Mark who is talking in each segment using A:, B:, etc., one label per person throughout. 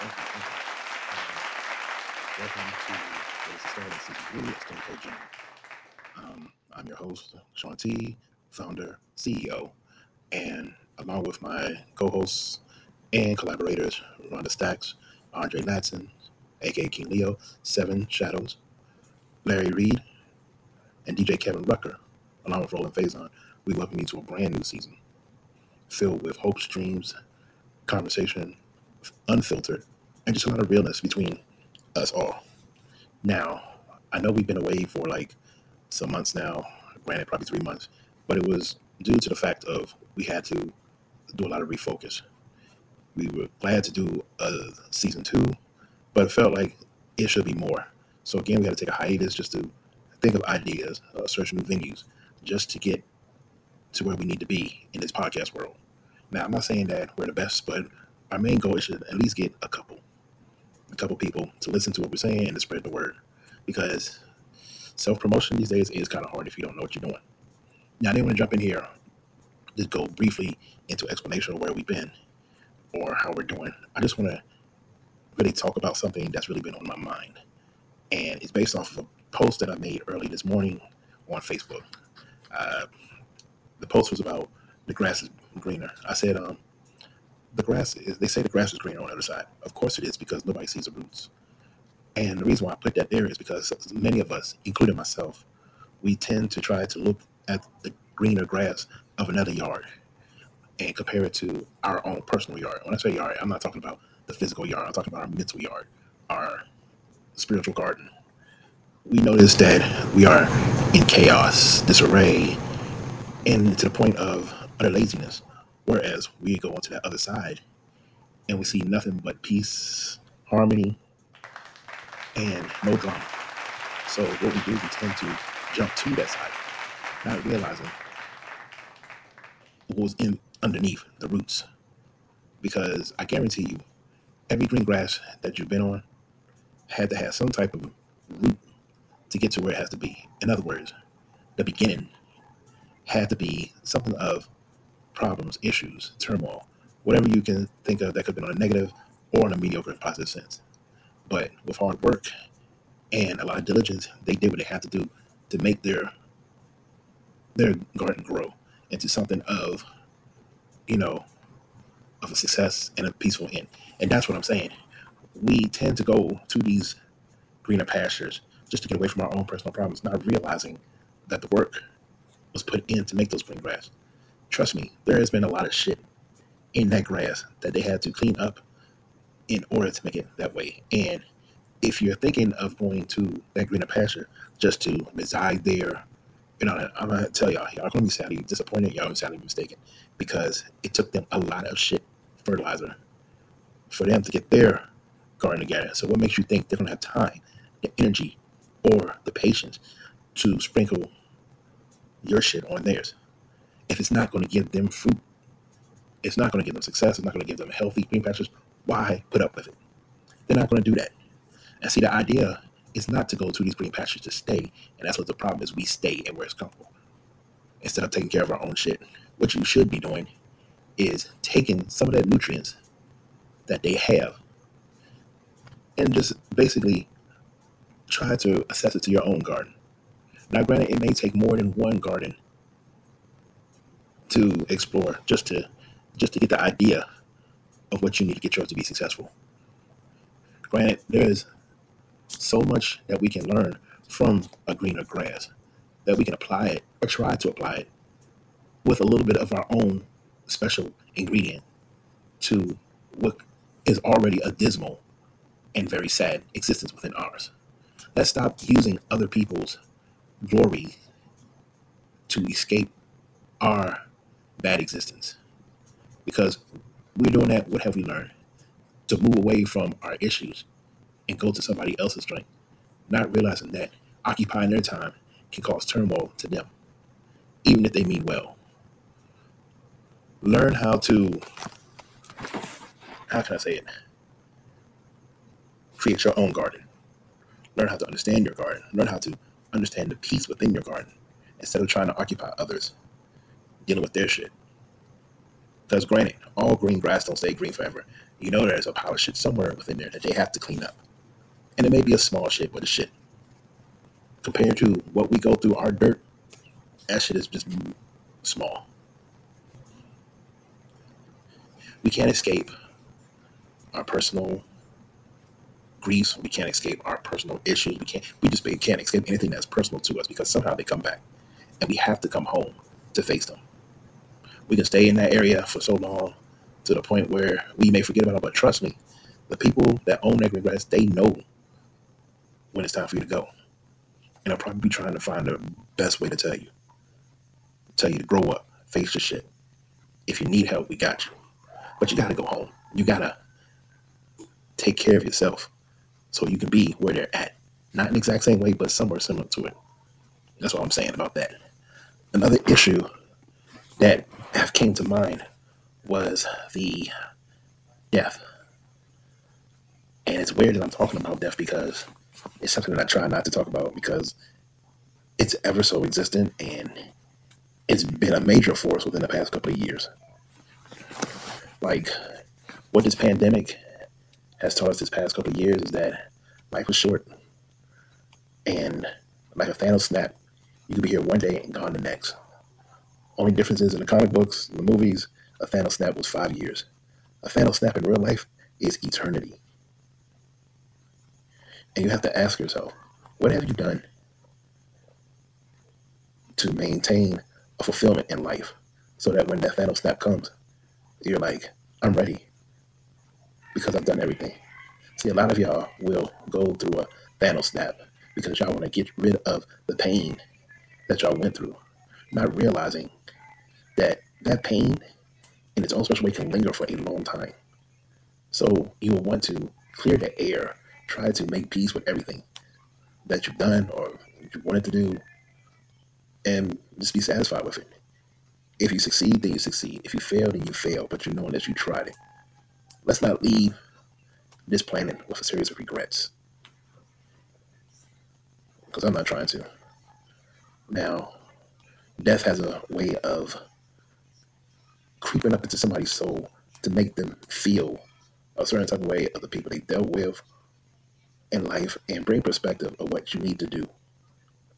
A: welcome to the start of season Um, I'm your host, Sean T, founder, CEO, and along with my co-hosts and collaborators, Rhonda Stacks, Andre Latson, aka King Leo, Seven Shadows, Larry Reed, and DJ Kevin Rucker, along with Roland Faison, we welcome you to a brand new season filled with hopes, dreams, conversation, unfiltered, and just a lot of realness between us all. Now, I know we've been away for like some months now, granted, probably three months, but it was due to the fact of we had to do a lot of refocus. We were glad to do a season two, but it felt like it should be more. So again, we had to take a hiatus just to think of ideas, uh, search new venues, just to get to where we need to be in this podcast world. Now, I'm not saying that we're the best, but our main goal is to at least get a couple, a couple people to listen to what we're saying and to spread the word. Because self promotion these days is kind of hard if you don't know what you're doing. Now, I didn't want to jump in here, just go briefly into explanation of where we've been or how we're doing. I just want to really talk about something that's really been on my mind. And it's based off of a post that I made early this morning on Facebook. Uh, the post was about the grass is greener. I said, um, the grass is, they say the grass is greener on the other side. Of course it is because nobody sees the roots. And the reason why I put that there is because many of us, including myself, we tend to try to look at the greener grass of another yard and compare it to our own personal yard. When I say yard, I'm not talking about the physical yard, I'm talking about our mental yard, our spiritual garden. We notice that we are in chaos, disarray, and to the point of utter laziness. Whereas we go onto that other side and we see nothing but peace, harmony, and no drama. So what we do, we tend to jump to that side, not realizing what was in underneath the roots. Because I guarantee you, every green grass that you've been on had to have some type of root to get to where it has to be. In other words, the beginning had to be something of problems, issues, turmoil, whatever you can think of that could have been on a negative or in a mediocre and positive sense. But with hard work and a lot of diligence, they did what they had to do to make their their garden grow into something of, you know, of a success and a peaceful end. And that's what I'm saying. We tend to go to these greener pastures just to get away from our own personal problems, not realizing that the work was put in to make those green grass. Trust me, there has been a lot of shit in that grass that they had to clean up in order to make it that way. And if you're thinking of going to that greener pasture just to reside there, you know, I'm gonna tell y'all, y'all gonna be sadly disappointed, y'all gonna be sadly mistaken, because it took them a lot of shit fertilizer for them to get their garden together. So what makes you think they're gonna have time, the energy, or the patience to sprinkle your shit on theirs? If it's not gonna give them fruit, it's not gonna give them success, it's not gonna give them healthy green pastures, why put up with it? They're not gonna do that. And see, the idea is not to go to these green pastures to stay. And that's what the problem is. We stay and where it's comfortable instead of taking care of our own shit. What you should be doing is taking some of that nutrients that they have and just basically try to assess it to your own garden. Now, granted, it may take more than one garden to explore just to just to get the idea of what you need to get yours to be successful. Granted, there is so much that we can learn from a greener grass that we can apply it or try to apply it with a little bit of our own special ingredient to what is already a dismal and very sad existence within ours. Let's stop using other people's glory to escape our bad existence. Because we're doing that, what have we learned? To move away from our issues and go to somebody else's strength, not realizing that occupying their time can cause turmoil to them, even if they mean well. Learn how to, how can I say it? Create your own garden. Learn how to understand your garden. Learn how to understand the peace within your garden instead of trying to occupy others, dealing with their shit. Because granted, all green grass don't stay green forever. You know there's a pile of shit somewhere within there that they have to clean up. And it may be a small shit, but a shit. Compared to what we go through, our dirt, that shit is just small. We can't escape our personal griefs. We can't escape our personal issues. We can't. We just can't escape anything that's personal to us because somehow they come back, and we have to come home to face them. We can stay in that area for so long to the point where we may forget about it. But trust me, the people that own that grass, they know when it's time for you to go, and I'll probably be trying to find the best way to tell you, tell you to grow up, face your shit. If you need help, we got you. But you gotta go home. You gotta take care of yourself so you can be where they're at. Not in the exact same way, but somewhere similar to it. That's what I'm saying about that. Another issue that came to mind was the death. And it's weird that I'm talking about death because it's something that I try not to talk about because it's ever so existent and it's been a major force within the past couple of years. Like what this pandemic has taught us this past couple of years is that life is short. And like a Thanos snap, you could be here one day and gone the next. Only difference is in the comic books, the movies, a Thanos snap was five years. A Thanos snap in real life is eternity. And you have to ask yourself, what have you done to maintain a fulfillment in life so that when that Thanos snap comes, you're like, I'm ready because I've done everything. See, a lot of y'all will go through a Thanos snap because y'all want to get rid of the pain that y'all went through, not realizing that that pain in its own special way can linger for a long time. So you will want to clear the air, try to make peace with everything that you've done or you wanted to do, and just be satisfied with it. If you succeed, then you succeed. If you fail, then you fail, but you know that you tried it. Let's not leave this planet with a series of regrets. Because I'm not trying to. Now, death has a way of creeping up into somebody's soul to make them feel a certain type of way of the people they dealt with in life and bring perspective of what you need to do.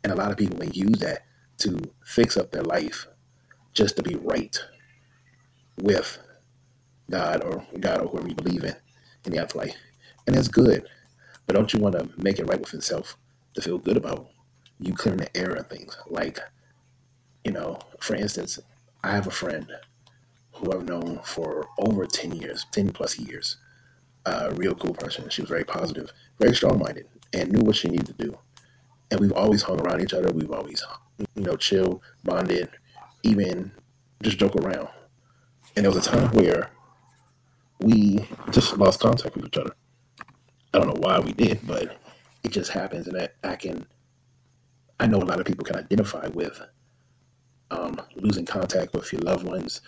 A: And a lot of people may use that to fix up their life just to be right with God or God or whoever you believe in in the afterlife. And that's good. But don't you want to make it right with yourself to feel good about you clearing the air and things? Like, you know, for instance, I have a friend who I've known for over 10 years, 10 plus years. A real cool person. She was very positive, very strong minded, and knew what she needed to do. And we've always hung around each other. We've always, you know, chill, bonded, even just joke around. And there was a time where we just lost contact with each other. I don't know why we did, but it just happens. And that I can, I know a lot of people can identify with um, losing contact with your loved ones,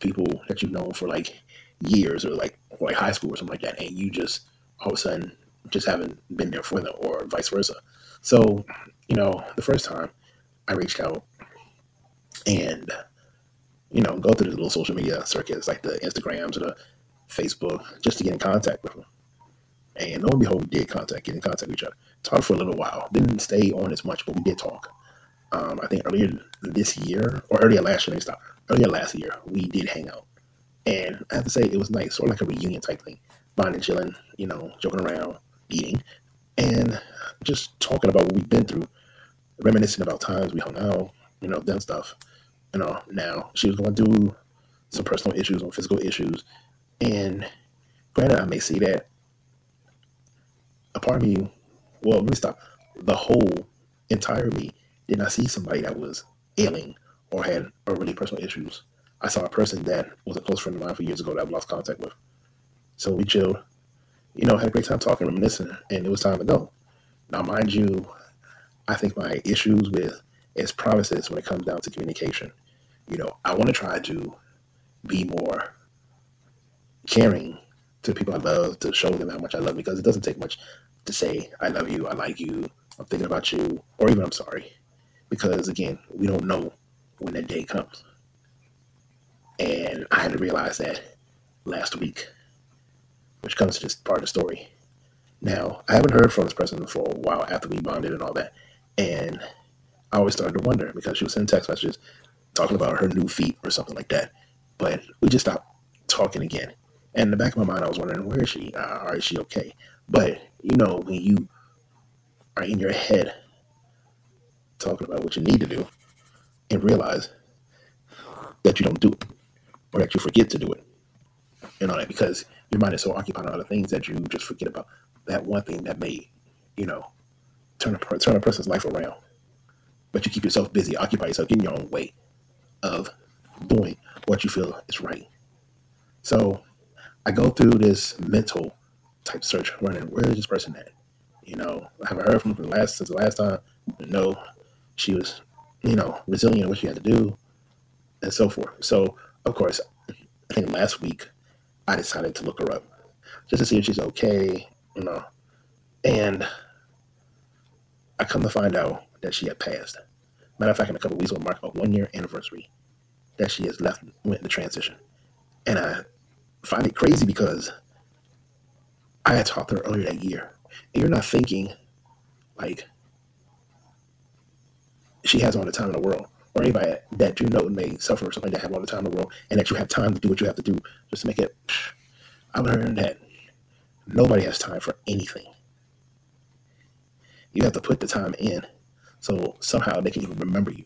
A: people that you've known for like years or like or like high school or something like that, and you just all of a sudden just haven't been there for them, or vice versa. So, you know, the first time I reached out and you know go through the little social media circuits like the Instagrams or the Facebook just to get in contact with them. And lo and behold, we did contact, get in contact with each other. Talked for a little while. Didn't stay on as much, but we did talk. Um, I think earlier this year or earlier last year, let me stop. Earlier last year, we did hang out. And I have to say, it was nice, sort of like a reunion type thing. Bonding, chilling, you know, joking around, eating, and just talking about what we've been through, reminiscing about times we hung out, you know, done stuff. You know, now she was going through some personal issues or physical issues. And granted, I may see that a part of me, well, let me stop. The whole entire me did not see somebody that was ailing or had or really personal issues. I saw a person that was a close friend of mine for years ago that I've lost contact with. So we chilled, you know, had a great time talking, reminiscing, and it was time to go. Now, mind you, I think my issues with is promises when it comes down to communication. You know, I want to try to be more caring to people I love, to show them how much I love because it doesn't take much to say, I love you, I like you, I'm thinking about you, or even I'm sorry. Because again, we don't know when that day comes. And I had to realize that last week, which comes to this part of the story. Now, I haven't heard from this person for a while after we bonded and all that. And I always started to wonder because she was sending text messages talking about her new feet or something like that. But we just stopped talking again. And in the back of my mind, I was wondering, where is she? Uh, or is she okay? But, you know, when you are in your head talking about what you need to do and realize that you don't do it or that you forget to do it and all that because your mind is so occupied on other things that you just forget about that one thing that may, you know, turn a, turn a person's life around. But you keep yourself busy, occupy yourself, getting your own way of doing what you feel is right. So I go through this mental type search, running where is this person at? You know, haven't heard from her last since the last time. No, she was, you know, resilient in what she had to do, and so forth. So of course, I think last week I decided to look her up just to see if she's okay, you know. And I come to find out that she had passed. Matter of fact, in a couple weeks, we'll mark a one year anniversary that she has left, went the transition. And I find it crazy because I had talked to her earlier that year. And you're not thinking like she has all the time in the world, or anybody that you know may suffer or something that have all the time in the world, and that you have time to do what you have to do just to make it. I've learned that nobody has time for anything. You have to put the time in so somehow they can even remember you.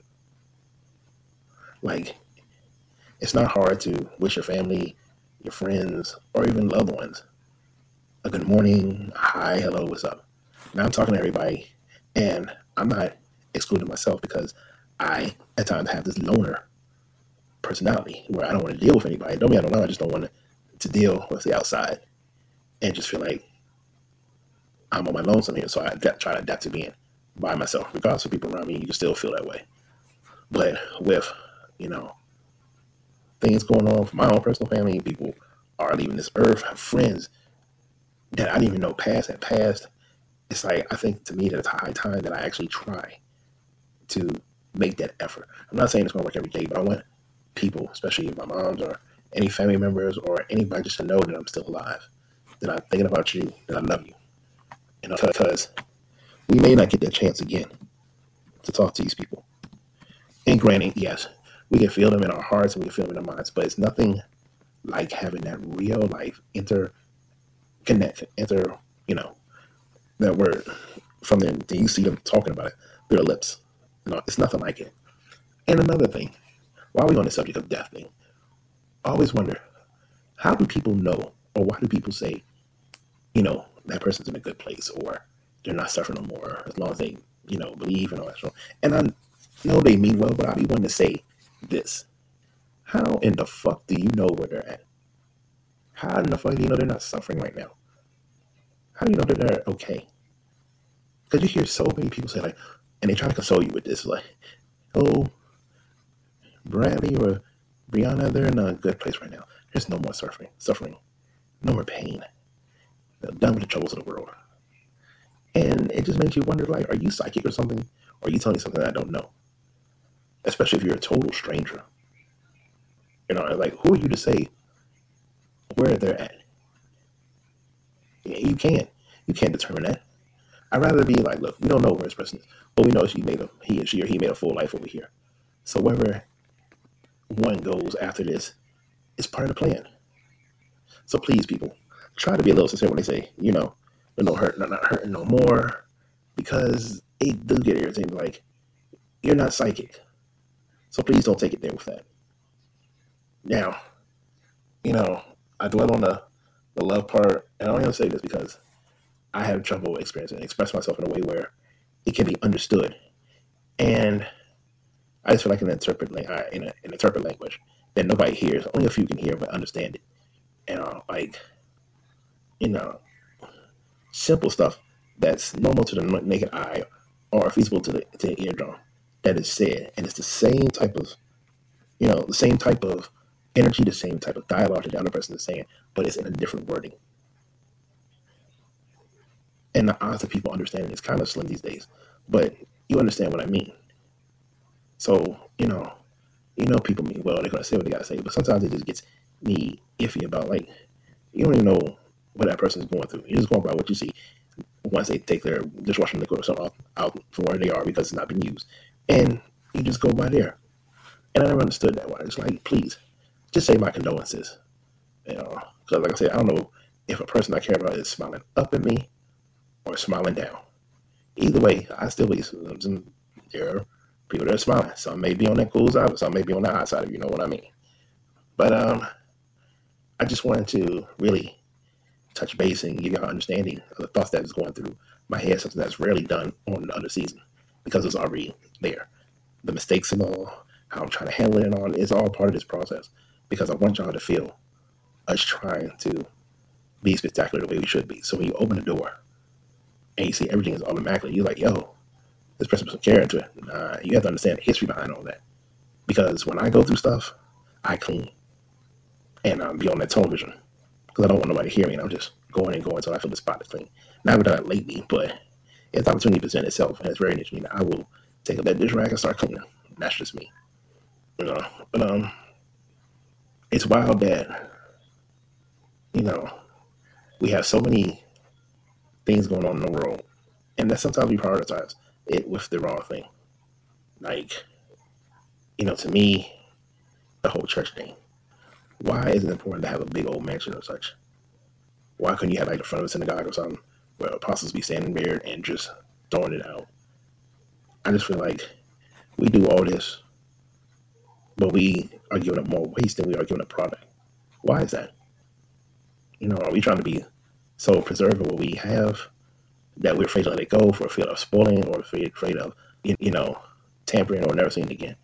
A: Like, it's not hard to wish your family, your friends, or even loved ones a good morning, hi, hello, what's up. Now I'm talking to everybody, and I'm not excluding myself because I, at times, have this loner personality where I don't want to deal with anybody. Don't mean I don't know, I just don't want to, deal with the outside and just feel like I'm on my lonesome here. So I adapt, try to adapt to being by myself. Regardless of people around me, you can still feel that way. But with, you know, things going on for my own personal family, people are leaving this earth, have friends that I didn't even know passed had passed. It's like I think to me that it's high time that I actually try to make that effort. I'm not saying it's gonna work every day, but I want people, especially my moms or any family members or anybody just to know that I'm still alive, that I'm thinking about you, that I love you. Know, because we may not get that chance again to talk to these people. And granted, yes, we can feel them in our hearts and we can feel them in our minds, but it's nothing like having that real life inter connect, enter, you know, that word from them. Do you see them talking about it through their lips. No, it's nothing like it. And another thing, while we're on the subject of death thing, I always wonder, how do people know, or why do people say, you know, that person's in a good place, or they're not suffering no more, as long as they, you know, believe and all that stuff. And I know they mean well, but I be wanting to say this. How in the fuck do you know where they're at? How in the fuck do you know they're not suffering right now? How do you know that they're okay? Because you hear so many people say like, and they try to console you with this, like, oh, Bradley or Brianna, they're in a good place right now. There's no more suffering, suffering, no more pain. They're done with the troubles of the world. And it just makes you wonder, like, are you psychic or something? Or are you telling me something I don't know? Especially if you're a total stranger. You know, like, who are you to say where they're at? You can't. You can't determine that. I'd rather be like, look, we don't know where this person is, but we know she made a he or she or he made a full life over here. So wherever one goes after this is part of the plan. So please, people, try to be a little sincere when they say, you know, no hurt, not, not hurting no more, because it do get irritating. Like you're not psychic, so please don't take it there with that. Now, you know, I dwell on the the love part, and I only want to say this because I have trouble experiencing and express myself in a way where it can be understood, and I just feel like an interpret like in, a, in an interpret language that nobody hears. Only a few can hear but understand it, and uh, like you know, simple stuff that's normal to the naked eye or feasible to the to the eardrum that is said, and it's the same type of you know the same type of energy, the same type of dialogue that the other person is saying, but it's in a different wording. And the odds of people understanding is kind of slim these days, but you understand what I mean. So, you know, you know, people mean well. They're gonna say what they gotta say, but sometimes it just gets me iffy about like you don't even know what that person is going through. You just go by what you see once they take their dishwashing liquid or something out, out from where they are because it's not been used, and you just go by there. And I never understood that. Why it's like, please, just say my condolences. You know, because like I said, I don't know if a person I care about is smiling up at me or smiling down. Either way, I still be believe there are people that are smiling. Some may be on that cool side, but some may be on the high side, if you know what I mean. But um, I just wanted to really touch base and give an understanding of the thoughts that is going through my head, something that's rarely done on the other season because it's already there. The mistakes and all, how I'm trying to handle it and all, is all part of this process because I want y'all to feel us trying to be spectacular the way we should be. So when you open the door and you see everything is automatically, you're like, yo, this person put some care into it. Nah, you have to understand the history behind all that. Because when I go through stuff, I clean. And I'll be on that television. Because I don't want nobody to hear me. And I'm just going and going until I feel the spot is clean. Now, I haven't done it lately, but if the opportunity presents itself, and it's very interesting, I will take up that dish rag and start cleaning. That's just me. You know, but um, it's wild that you know we have so many things going on in the world, and that sometimes we prioritize it with the wrong thing. Like, you know, to me, the whole church thing. Why is it important to have a big old mansion or such? Why couldn't you have like the front of a synagogue or something where apostles be standing there and just throwing it out? I just feel like we do all this, but we are giving up more waste than we are giving up product. Why is that? You know, are we trying to be so preserve what we have that we're afraid to let it go for fear of spoiling or afraid, afraid of, you know, tampering or never seeing it again?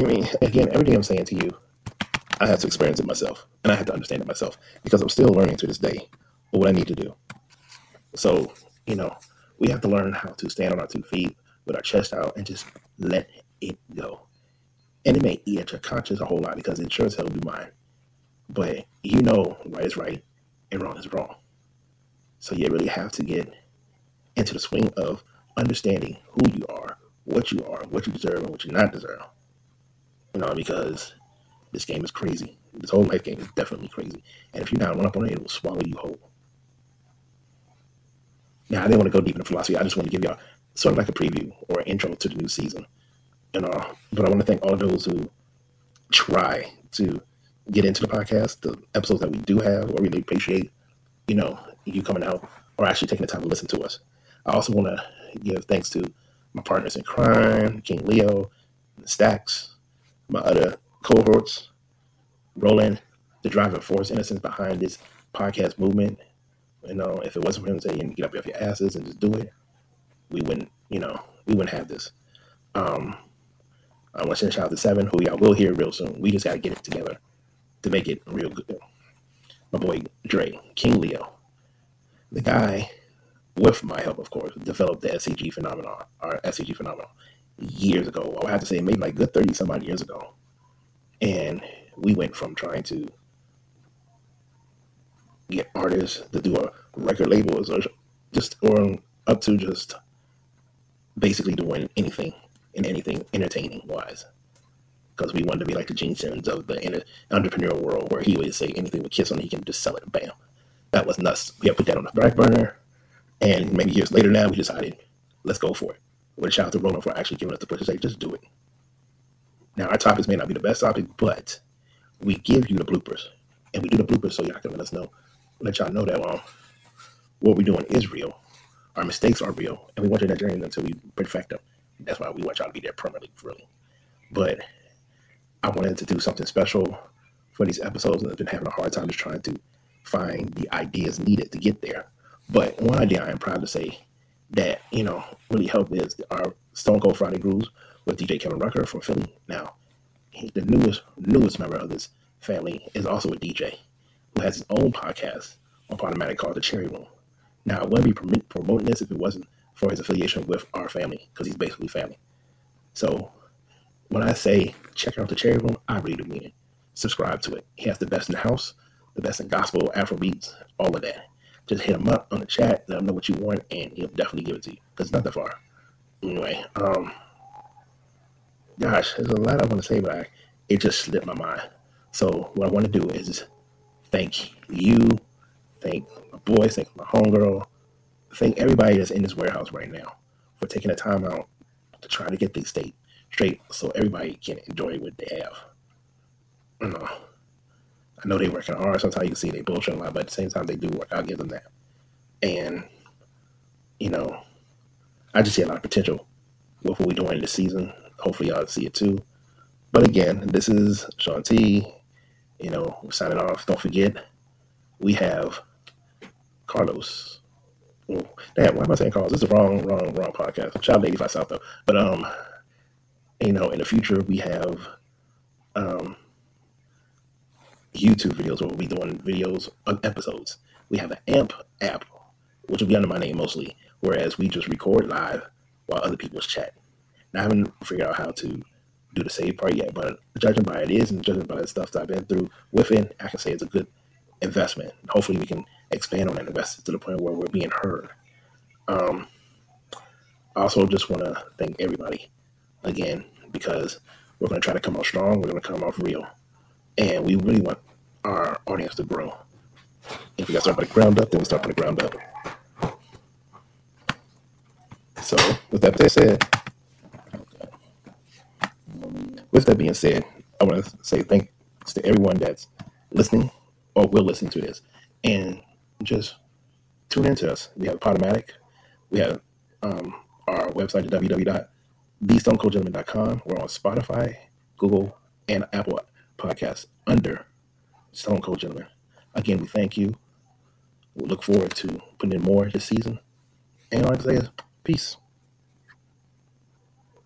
A: I mean, again, everything I'm saying to you, I have to experience it myself and I have to understand it myself because I'm still learning to this day what I need to do. So, you know, we have to learn how to stand on our two feet with our chest out and just let it go. And it may eat at your conscience a whole lot because it sure as hell be mine. But you know right is right and wrong is wrong. So you really have to get into the swing of understanding who you are, what you are, what you deserve, and what you not deserve. You know, because this game is crazy. This whole life game is definitely crazy. And if you're not one up on it, it will swallow you whole. Now, I didn't want to go deep into philosophy. I just want to give y'all sort of like a preview or an intro to the new season. You uh, know, but I want to thank all of those who try to get into the podcast, the episodes that we do have. I really appreciate, you know, you coming out or actually taking the time to listen to us. I also want to give thanks to my partners in crime, King Leo, Stacks, my other cohorts, Roland, the driving force, innocence behind this podcast movement. You know, if it wasn't for him saying get up off your asses and just do it, we wouldn't, you know, we wouldn't have this. Um, I want to send a shout out to Seven, who y'all will hear real soon. We just got to get it together to make it real good. My boy Dre, King Leo, the guy, with my help, of course, developed the SCG phenomenon, or SCG phenomenon, years ago. I would have to say maybe like good 30 some odd years ago. And we went from trying to get artists to do a record label or just or up to just basically doing anything and anything entertaining wise because we wanted to be like the Gene Simmons of the entrepreneurial world, where he would say anything with Kiss on he can just sell it. Bam, that was nuts. We had put that on the back burner, and maybe years later now we decided let's go for it. With a shout out to Roland for actually giving us the push to say just do it. Now our topics may not be the best topic, but we give you the bloopers, and we do the bloopers so y'all can let us know, let y'all know that um, what we're doing is real. Our mistakes are real, and we want you that journey until we perfect them. That's why we want y'all to be there permanently, really. But I wanted to do something special for these episodes, and I've been having a hard time just trying to find the ideas needed to get there. But one idea I am proud to say that you know really helped is our Stone Cold Friday Grooves with DJ Kevin Rucker from Philly. Now, he, the newest newest member of this family is also a DJ who has his own podcast on Podomatic called The Cherry Room. Now, I wouldn't be prom- promoting this if it wasn't for his affiliation with our family because he's basically family. So when I say check out the Cherry Room, I really do mean it. Subscribe to it. He has the best in the house, the best in gospel, Afro beats, all of that. Just hit him up on the chat, let him know what you want, and he'll definitely give it to you. It's not that far. Anyway, um, gosh, there's a lot I want to say, but I it just slipped my mind. So what I want to do is thank you, thank my boys, thank my homegirl, thank everybody that's in this warehouse right now for taking the time out to try to get things state straight so everybody can enjoy what they have. You know, I know they're working hard. Sometimes you can see they bullshit a lot, but at the same time they do work. I'll give them that. And you know, I just see a lot of potential with what we're doing this season. Hopefully, y'all see it too. But again, this is Sean T. You know, signing off. Don't forget, we have Karlous. Oh, damn, why am I saying Karlous? This is the wrong, wrong, wrong podcast. Shout out to 85 South though. But um, you know, in the future we have um YouTube videos where we'll be doing videos of episodes. We have an AMP app, which will be under my name mostly, whereas we just record live while other people's chat. Now, I haven't figured out how to do the save part yet, but judging by it is and judging by the stuff that I've been through with it, I can say it's a good investment. Hopefully, we can expand on that investment to the point where we're being heard. Um, I also just want to thank everybody again because we're going to try to come out strong. We're going to come off real, and we really want our audience to grow. If we got to start from the ground up, then we start from the ground up. So, with that being said, with that being said, I want to say thanks to everyone that's listening or will listen to this, and just tune into us. We have Podomatic. We have um, our website at www.thestonecoldgentleman.com. We're on Spotify, Google, and Apple Podcasts under Stone Cold Gentleman. Again, we thank you. We look forward to putting in more this season. And all I say peace.